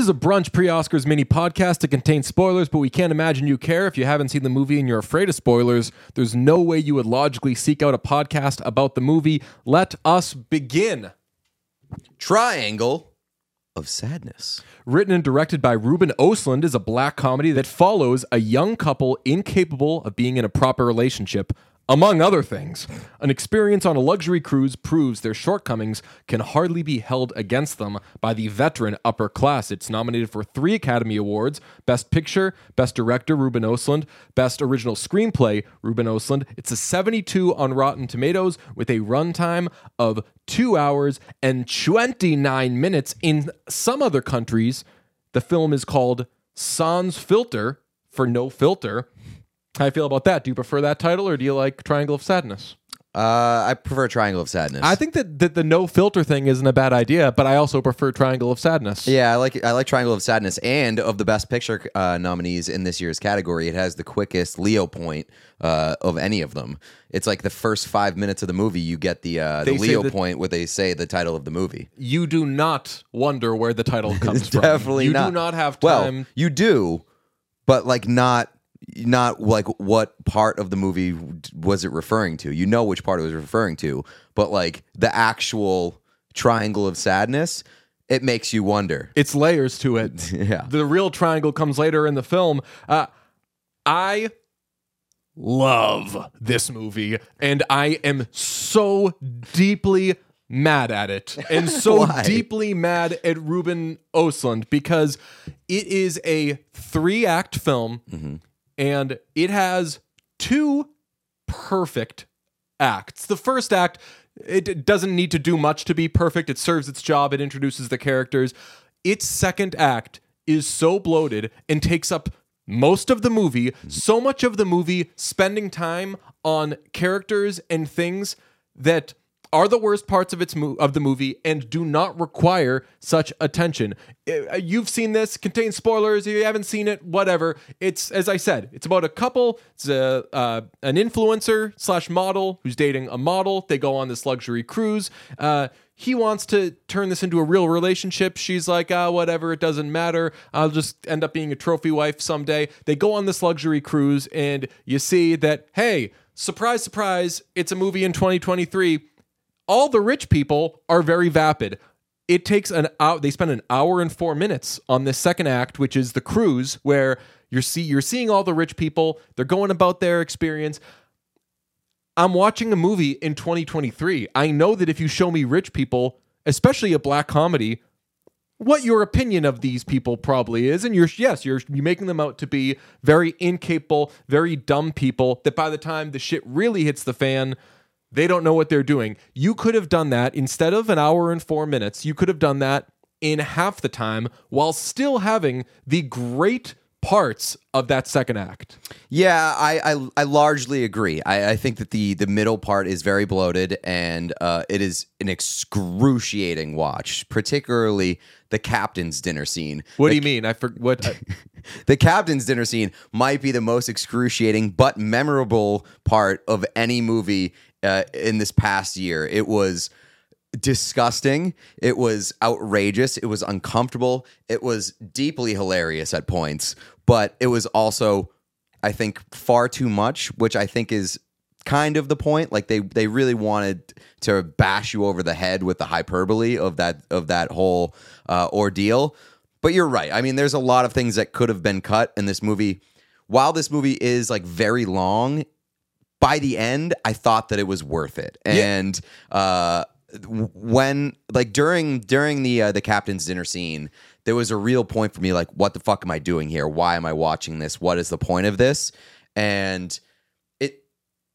This is a brunch pre Oscars mini podcast to contain spoilers, but we can't imagine you care if you haven't seen the movie and you're afraid of spoilers. There's no way you would logically seek out a podcast about the movie. Let us begin. Triangle of Sadness. Written and directed by Ruben Ostlund is a black comedy that follows a young couple incapable of being in a proper relationship. Among other things, an experience on a luxury cruise proves their shortcomings can hardly be held against them by the veteran upper class. It's nominated for three Academy Awards Best Picture, Best Director, Ruben Ostlund, Best Original Screenplay, Ruben Ostlund. It's a 72 on Rotten Tomatoes with a runtime of two hours and 29 minutes. In some other countries, the film is called Sans Filter for No Filter. How do you feel about that? Do you prefer that title or do you like Triangle of Sadness? Uh, I prefer Triangle of Sadness. I think that, that the no filter thing isn't a bad idea, but I also prefer Triangle of Sadness. yeah, I like I like Triangle of Sadness, and of the Best Picture uh, nominees in this year's category, it has the quickest Leo point uh, of any of them. It's like the first five minutes of the movie, you get the uh, the They say Leo that- point where they say the title of the movie. You do not wonder where the title comes from. Definitely you not. do not have time. Well, you do, but like not not like what part of the movie was it referring to? You know which part it was referring to, but like the actual triangle of sadness, it makes you wonder. it's layers to it. Yeah. The real triangle comes later in the film. Uh, I love this movie, and I am so deeply mad at it, and so deeply mad at Ruben Ostlund because it is a three act film, Mm-hmm. And it has two perfect acts. The first act, it doesn't need to do much to be perfect. It serves its job. It introduces the characters. Its second act is so bloated and takes up most of the movie, so much of the movie spending time on characters and things that are the worst parts of its mo- of the movie and do not require such attention. Uh, You've seen this, contains spoilers. If you haven't seen it, whatever. It's as I said, it's about a couple. It's a uh, an influencer slash model who's dating a model. They go on this luxury cruise. Uh, he wants to turn this into a real relationship. She's like, ah, whatever, it doesn't matter. I'll just end up being a trophy wife someday. They go on this luxury cruise, and you see that, hey, surprise, surprise, it's a movie in 2023 all the rich people are very vapid. It takes an hour. They spend an hour and four minutes on this second act, which is the cruise, where you're see you're seeing all the rich people. They're going about their experience. I'm watching a movie in 2023. I know that if you show me rich people, especially a black comedy, what your opinion of these people probably is, and you're yes, you're you're making them out to be very incapable, very dumb people. That by the time the shit really hits the fan, they don't know what they're doing. You could have done that instead of an hour and four minutes. You could have done that in half the time while still having the great parts of that second act. Yeah, I, I I largely agree. I, I think that the the middle part is very bloated, and uh, it is an excruciating watch, particularly the captain's dinner scene. What do you mean? I forgot what. The captain's dinner scene might be the most excruciating but memorable part of any movie uh, in this past year. It was disgusting. It was outrageous. It was uncomfortable. It was deeply hilarious at points, but it was also, I think, far too much, which I think is kind of the point. Like they they really wanted to bash you over the head with the hyperbole of that of that whole uh, ordeal. But you're right. I mean, there's a lot of things that could have been cut in this movie. While this movie is like very long, by the end, I thought that it was worth it. And uh, when like during during the uh, the captain's dinner scene, there was a real point for me. Like, what the fuck am I doing here? Why am I watching this? What is the point of this? And it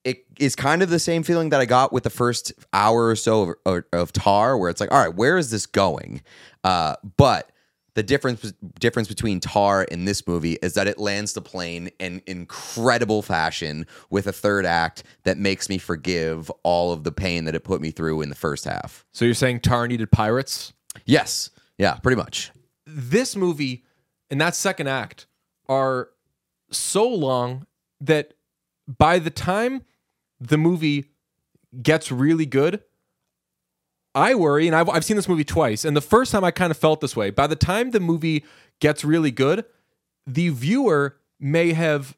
it is kind of the same feeling that I got with the first hour or so of, of, of Tar, where it's like, all right, where is this going? Uh, but the difference difference between Tar and this movie is that it lands the plane in incredible fashion with a third act that makes me forgive all of the pain that it put me through in the first half. so you're saying Tar needed pirates? Yes, yeah, pretty much. this movie and that second act are so long that by the time the movie gets really good, I worry, and I've, I've seen this movie twice, and the first time I kind of felt this way. By the time the movie gets really good, the viewer may have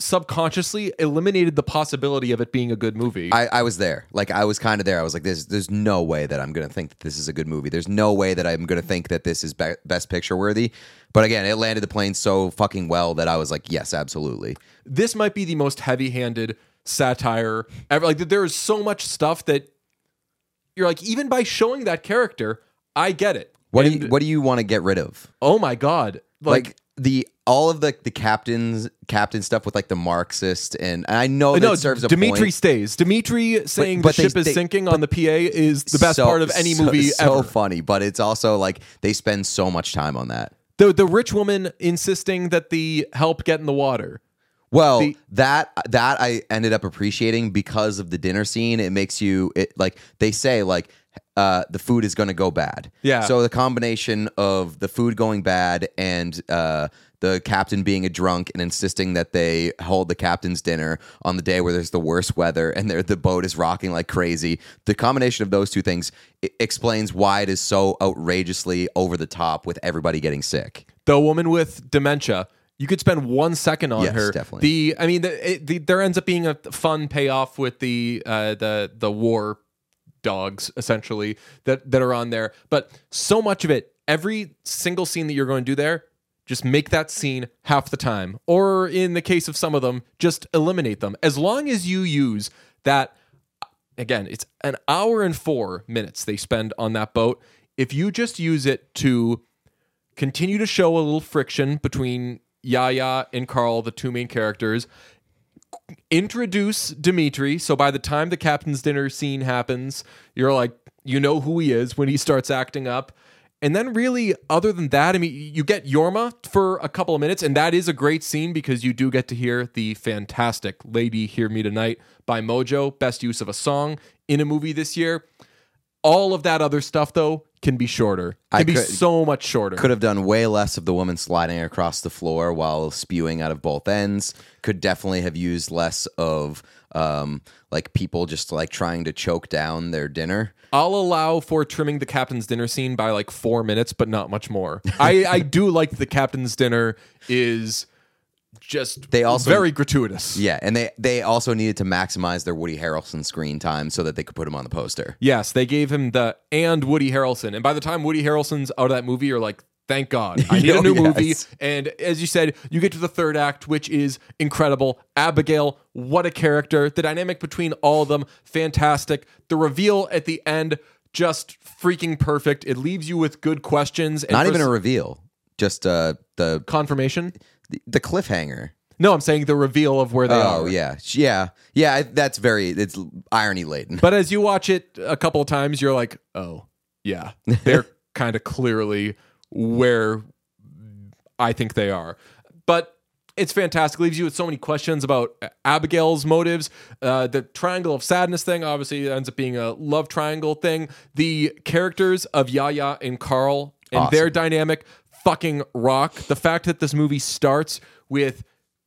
subconsciously eliminated the possibility of it being a good movie. I, I was there. Like I was kind of there. I was like, "There's, there's no way that I'm gonna think that this is a good movie. There's no way that I'm gonna think that this is be- best picture worthy." But again, it landed the plane so fucking well that I was like, "Yes, absolutely." this might be the most heavy-handed satire ever. Like there is so much stuff that you're like, even by showing that character, I get it. What do you What do you want to get rid of? Oh my god! Like, Like, the all of the the captains captain stuff with like the Marxist and I know that no, serves a Dimitri point. stays. Dimitri saying but the they- ship is they- sinking on the PA is the best So- part of any so- movie so ever. funny, but it's also like they spend so much time on that. The the rich woman insisting that the help get in the water. Well, The- that that I ended up appreciating because of the dinner scene. It makes you it like they say like uh, the food is going to go bad. Yeah. So the combination of the food going bad and uh, the captain being a drunk and insisting that they hold the captain's dinner on the day where there's the worst weather and the boat is rocking like crazy. The combination of those two things explains why it is so outrageously over the top with everybody getting sick. The woman with dementia. You could spend one second on Yes, her. definitely. The I mean, the, it, the, there ends up being a fun payoff with the uh, the the war dogs essentially that that are on there. But so much of it, every single scene that you're going to do there, just make that scene half the time, or in the case of some of them, just eliminate them. As long as you use that again, it's an hour and four minutes they spend on that boat. If you just use it to continue to show a little friction between Yaya and Carl, the two main characters, introduce Dimitri. So by the time the captain's dinner scene happens, you're like, you know who he is when he starts acting up. And then, really, other than that, I mean, you get Jarmo for a couple of minutes, and that is a great scene because you do get to hear the fantastic Lady Hear Me Tonight by Modjo, best use of a song in a movie this year. All of that other stuff, though, can be shorter. Can I be could- so much shorter. Could have done way less of the woman sliding across the floor while spewing out of both ends. Could definitely have used less of um, like people just like trying to choke down their dinner. I'll allow for trimming the captain's dinner scene by like four minutes, but not much more. I, I do like the captain's dinner is just They also- very gratuitous. Yeah, and they they also needed to maximize their Woody Harrelson screen time so that they could put him on the poster. Yes, they gave him the and Woody Harrelson. And by the time Woody Harrelson's out of that movie, you're like, thank God. I need a Oh, new yes. movie. And as you said, you get to the third act, which is incredible. Abigail, what a character. The dynamic between all of them, fantastic. The reveal at the end, just freaking perfect. It leaves you with good questions. And Not even a reveal, just uh, the confirmation. The cliffhanger. No, I'm saying the reveal of where they Oh are. yeah, yeah, yeah. I- That's very it's irony laden. But as you watch it a couple of times, you're like, oh, yeah, they're kind of clearly where I think they are. But it's fantastic. Leaves you with so many questions about Abigail's motives. Uh, the triangle of sadness thing obviously ends up being a love triangle thing. The characters of Yaya and Carl and Awesome. their dynamic fucking rock. The fact that this movie starts with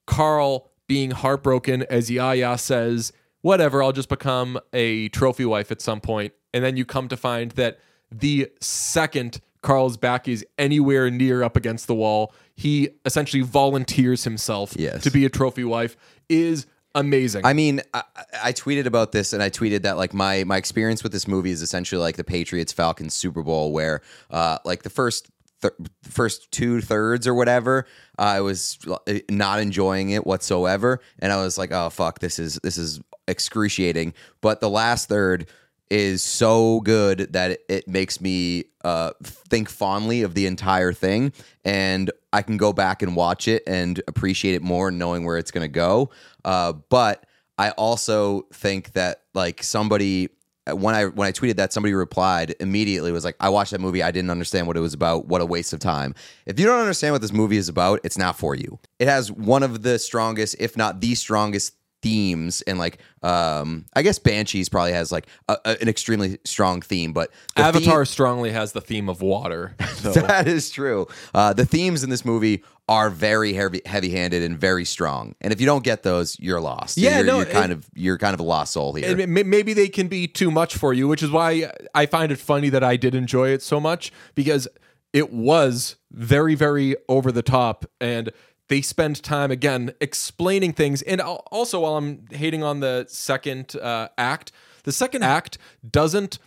Carl being heartbroken as Yaya says, whatever, I'll just become a trophy wife at some point. And then you come to find that the second Carl's back is anywhere near up against the wall, he essentially volunteers himself Yes. to be a trophy wife is amazing. I mean, I, I tweeted about this, and I tweeted that like my my experience with this movie is essentially like the Patriots Falcons Super Bowl, where uh, like the first th- first two thirds or whatever, I was uh, not enjoying it whatsoever, and I was like, oh fuck, this is this is excruciating. But the last third is so good that it, it makes me uh, think fondly of the entire thing, and I can go back and watch it and appreciate it more, knowing where it's going to go. Uh, but I also think that like somebody Uh, when I when I tweeted that, somebody replied immediately was like, "I watched that movie. I didn't understand what it was about. What a waste of time. If you don't understand what this movie is about, it's not for you. It has one of the strongest, if not the strongest." Themes and like um I guess Banshees probably has like a, a- an extremely strong theme, but the Avatar strongly has the theme of water. So. that is true. Uh, the themes in this movie are very heavy heavy-handed and very strong. And if you don't get those, you're lost. Yeah, you're, no, you're kind it- of you're kind of a lost soul here. and maybe they can be too much for you, which is why I find it funny that I did enjoy it so much because it was very, very over the top and they spend time again explaining things. And also, while I'm hating on the second uh, act, the second act doesn't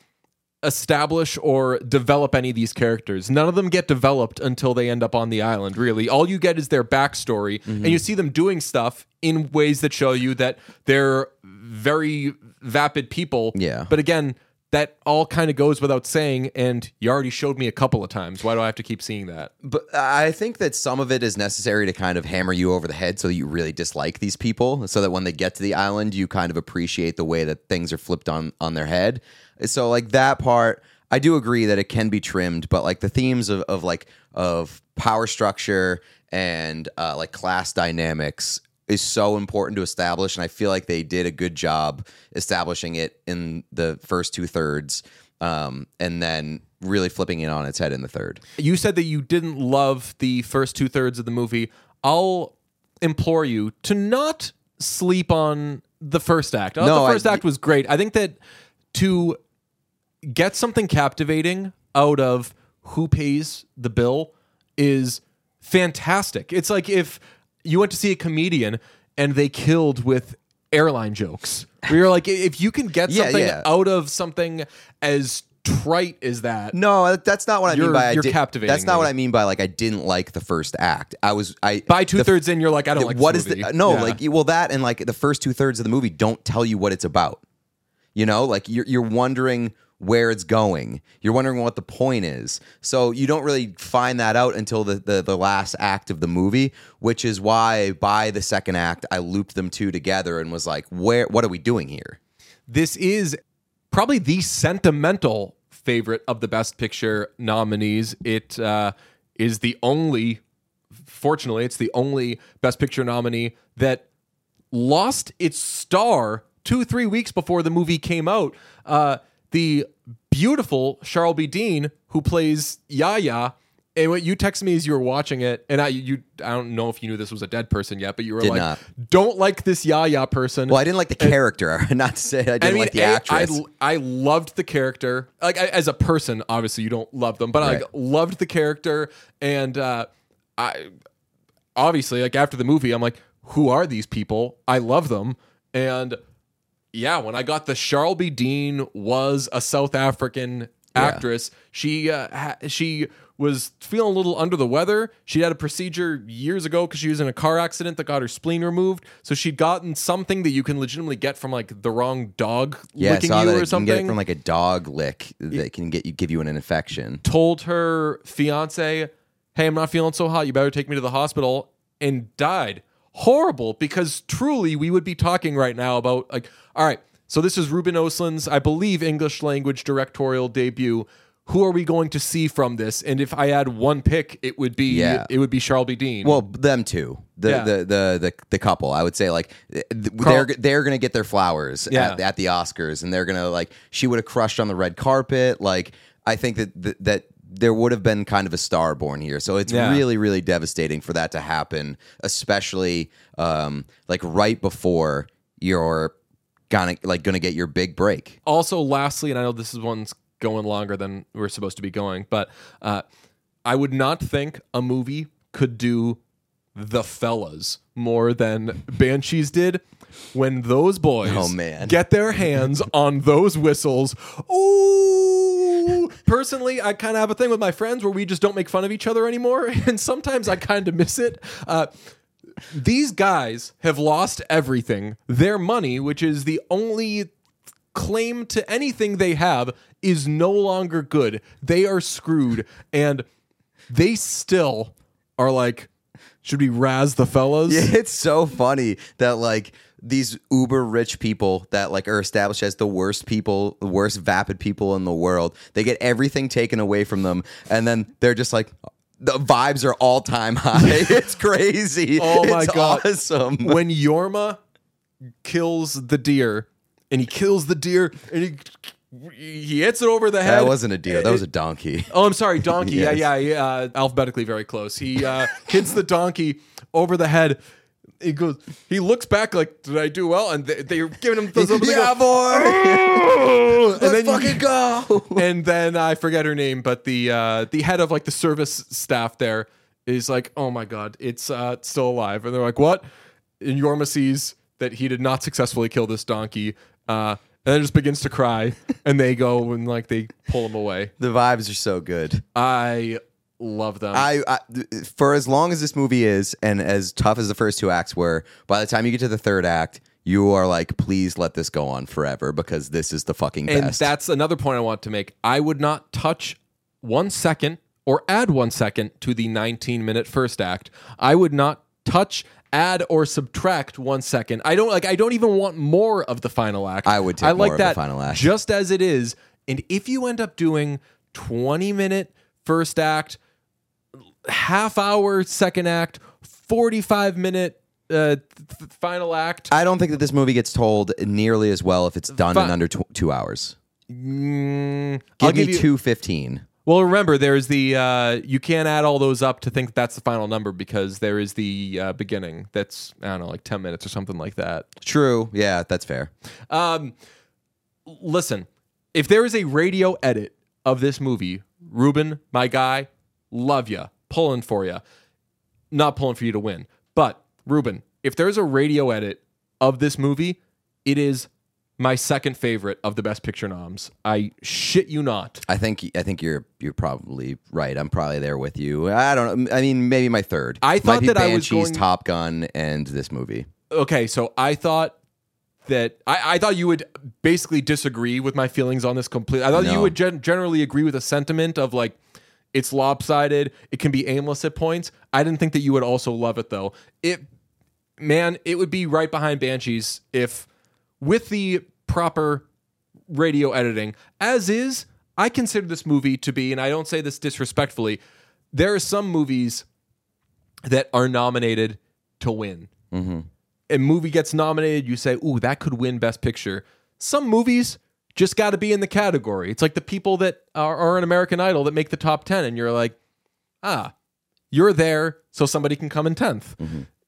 establish or develop any of these characters. None of them get developed until they end up on the island, really. All you get is their backstory, and you see them doing stuff in ways that show you that they're very vapid people. Yeah. But again, that all kind of goes without saying, and you already showed me a couple of times. Why do I have to keep seeing that? But I think that some of it is necessary to kind of hammer you over the head so that you really dislike these people, so that when they get to the island, you kind of appreciate the way that things are flipped on on their head. So like that part, I do agree that it can be trimmed, but like the themes of, of like of power structure and uh, like class dynamics is so important to establish, and I feel like they did a good job establishing it in the first two thirds, um, and then really flipping it on its head in the third. You said that you didn't love the first two thirds of the movie. I'll implore you to not sleep on the first act. Oh, No, the I- first act was great. I think that to get something captivating out of who pays the bill is fantastic. It's like if you went to see a comedian and they killed with airline jokes. Where you're like, if you can get Yeah, something yeah. out of something as trite as that, No, that's not what I mean You're- by I you're did- captivating That's not me. what I mean by like I didn't like the first act. I was I by two the- thirds in, you're like, I don't like what this is the no Yeah. like well that and like the first two thirds of the movie don't tell you what it's about. You know, like you're you're wondering where it's going. You're wondering what the point is. So you don't really find that out until the, the the last act of the movie, which is why by the second act I looped them two together and was like, where what are we doing here? this is probably the sentimental favorite of the Best Picture nominees. It uh, is the only, fortunately, it's the only Best Picture nominee that lost its star two, three weeks before the movie came out. Uh, the beautiful Charlbi Dean, who plays Yaya. And what you texted me as you were watching it, and I you I don't know if you knew this was a dead person yet, but you were Did like, not. "Don't like this Yaya person." Well, I didn't like the character. Not to say I didn't I mean, like the A, actress. I, I loved the character. Like I, as a person, obviously you don't love them, but I like, loved the character, and uh, I obviously like after the movie, I'm like, who are these people? I love them, and yeah, when I got the Charlbi Dean was a South African actress. She uh, ha- she was feeling a little under the weather. She had a procedure years ago because she was in a car accident that got her spleen removed. So she'd gotten something that you can legitimately get from like the wrong dog yeah, licking you that or you can something. get it from like a dog lick that can get you give you an infection. told her fiance, "Hey, I'm not feeling so hot. You better take me to the hospital." And died. Horrible because truly we would be talking right now about like, all right, so this is Ruben Ostlund's, I believe, English language directorial debut. Who are we going to see from this? And if I had one pick, it would be Yeah. it would be Charlbi Dean. Well, them too. The, Yeah. the, the the the couple. I would say like th- they're they're gonna get their flowers Yeah. at, at the Oscars, and they're gonna like she would have crushed on the red carpet. Like I think that that, that there would have been kind of a star born here. So it's Yeah. really really devastating for that to happen, especially um, like right before you're gonna like gonna get your big break. also lastly and i know this is one's going longer than we're supposed to be going but uh, i would not think a movie could do the fellas more than banshees did when those boys Oh, man. get their hands on those whistles ooh personally i kind of have a thing with my friends where we just don't make fun of each other anymore and sometimes i kind of miss it uh, these guys have lost everything. Their money, which is the only claim to anything they have, is no longer good. They are screwed. And they still are like, should we razz the fellas? Yeah, It's so funny that like these uber rich people that like are established as the worst people, the worst vapid people in the world, they get everything taken away from them, and then they're just like. The vibes are all time high. It's crazy. Oh my It's God. awesome. when Jarmo kills the deer, and he kills the deer, and he he hits it over the head. That wasn't a deer. That was a donkey. Oh, I'm sorry, donkey. Yes. Yeah, yeah, yeah. Uh, alphabetically, very close. He uh, hits the donkey over the head. He goes. He looks back like, "Did I do well?" And they, they're giving him thumbs up. and they yeah, go, boy. And Let's then fucking go. and then I forget her name, but the uh, the head of like the service staff there is like, "Oh my god, it's uh, still alive," and they're like, "What?" And Jarmo sees that he did not successfully kill this donkey, uh, and then just begins to cry, and they go and like they pull him away. The vibes are so good. I love them. I, I for as long as this movie is, and as tough as the first two acts were, by the time you get to the third act, you are like, please let this go on forever because this is the fucking and best. that's another point I want to make. I would not touch one second or add one second to the 19 minute first act. I would not touch, add, or subtract one second. I don't like. I don't even want more of the final act. I would take I like more of the that final act. just as it is. And if you end up doing 20 minute first act, half hour second act, 45 minute uh, th- final act. I don't think that this movie gets told nearly as well if it's done in under tw- two hours. Mm, Give I'll me give you two fifteen. Well, remember, there's the uh, you can't add all those up to think that's the final number because there is the uh, beginning. That's I don't know, like ten minutes or something like that. True. Yeah, that's fair. Um, listen, if there is a radio edit of this movie, Ruben, my guy, love ya, pulling for you, not pulling for you to win, but Ruben, if there's a radio edit of this movie, it is my second favorite of the Best Picture noms. I shit you not. I think I think you're you're probably right. I'm probably there with you. I don't know. I mean, maybe my third. I thought that I was Banshees, going- Top Gun, and this movie. okay, so I thought that I, I thought you would basically disagree with my feelings on this completely. I thought you would gen- generally agree with a sentiment of like it's lopsided, it can be aimless at points. I didn't think that you would also love it though. It man, it would be right behind Banshees if with the proper radio editing as is, I consider this movie to be and I don't say this disrespectfully, there are some movies that are nominated to win mm-hmm. a movie gets nominated, you say, "Ooh, that could win Best Picture." Some movies just got to be in the category. It's like the people that are, are an American Idol that make the top ten, and you're like, "Ah, you're there, so somebody can come in 10th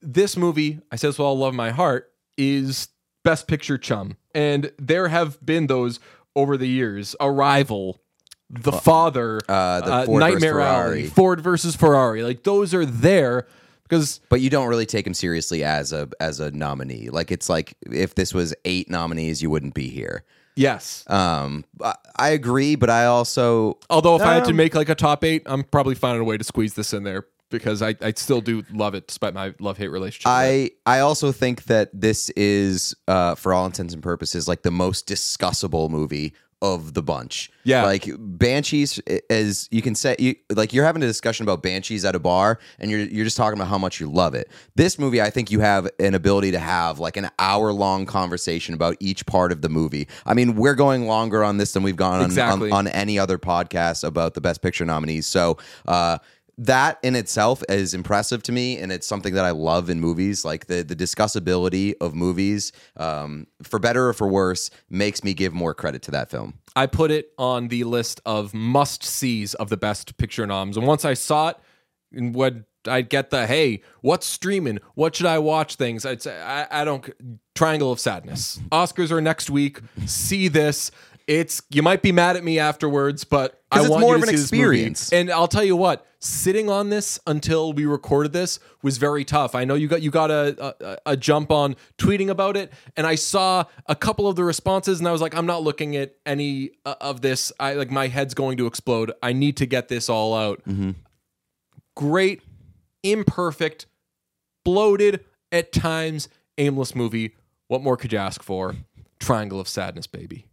This movie, I say this with all love my heart, is Best Picture chum, and there have been those over the years. Arrival. The Father, uh, the Ford Nightmare. Alley, Ford versus Ferrari, like those are there because But you don't really take him seriously as a as a nominee. Like it's like if this was eight nominees, you wouldn't be here. Yes, Um, I, I agree, but I also Although if I had to Um, make like a top eight, I'm probably finding a way to squeeze this in there because I, I still do love it despite my love hate relationship. with it. I I also think that this is, uh, for all intents and purposes, like the most discussable movie of the bunch. Yeah. like Banshees as you can say you like you're having a discussion about Banshees at a bar, and you're you're just talking about how much you love it. This movie, I think you have an ability to have like an hour long conversation about each part of the movie. I mean, we're going longer on this than we've gone on, Exactly. on, on any other podcast about the Best Picture nominees. So. uh that in itself is impressive to me, and it's something that I love in movies. Like the the discussability of movies, um, for better or for worse, makes me give more credit to that film. I put it on the list of must sees of the best picture noms. And once I saw it, and when I'd get the hey, what's streaming? What should I watch? Things I'd say I, I don't. Triangle of Sadness. Oscars are next week. See this. It's you might be mad at me afterwards, but I it's want more you of an see this movie. experience. And I'll tell you what, sitting on this until we recorded this was very tough. I know you got you got a, a a jump on tweeting about it, and I saw a couple of the responses, and I was like, I'm not looking at any uh, of this. I like my head's going to explode. I need to get this all out. Great, imperfect, bloated at times, aimless movie. What more could you ask for? Triangle of Sadness, baby.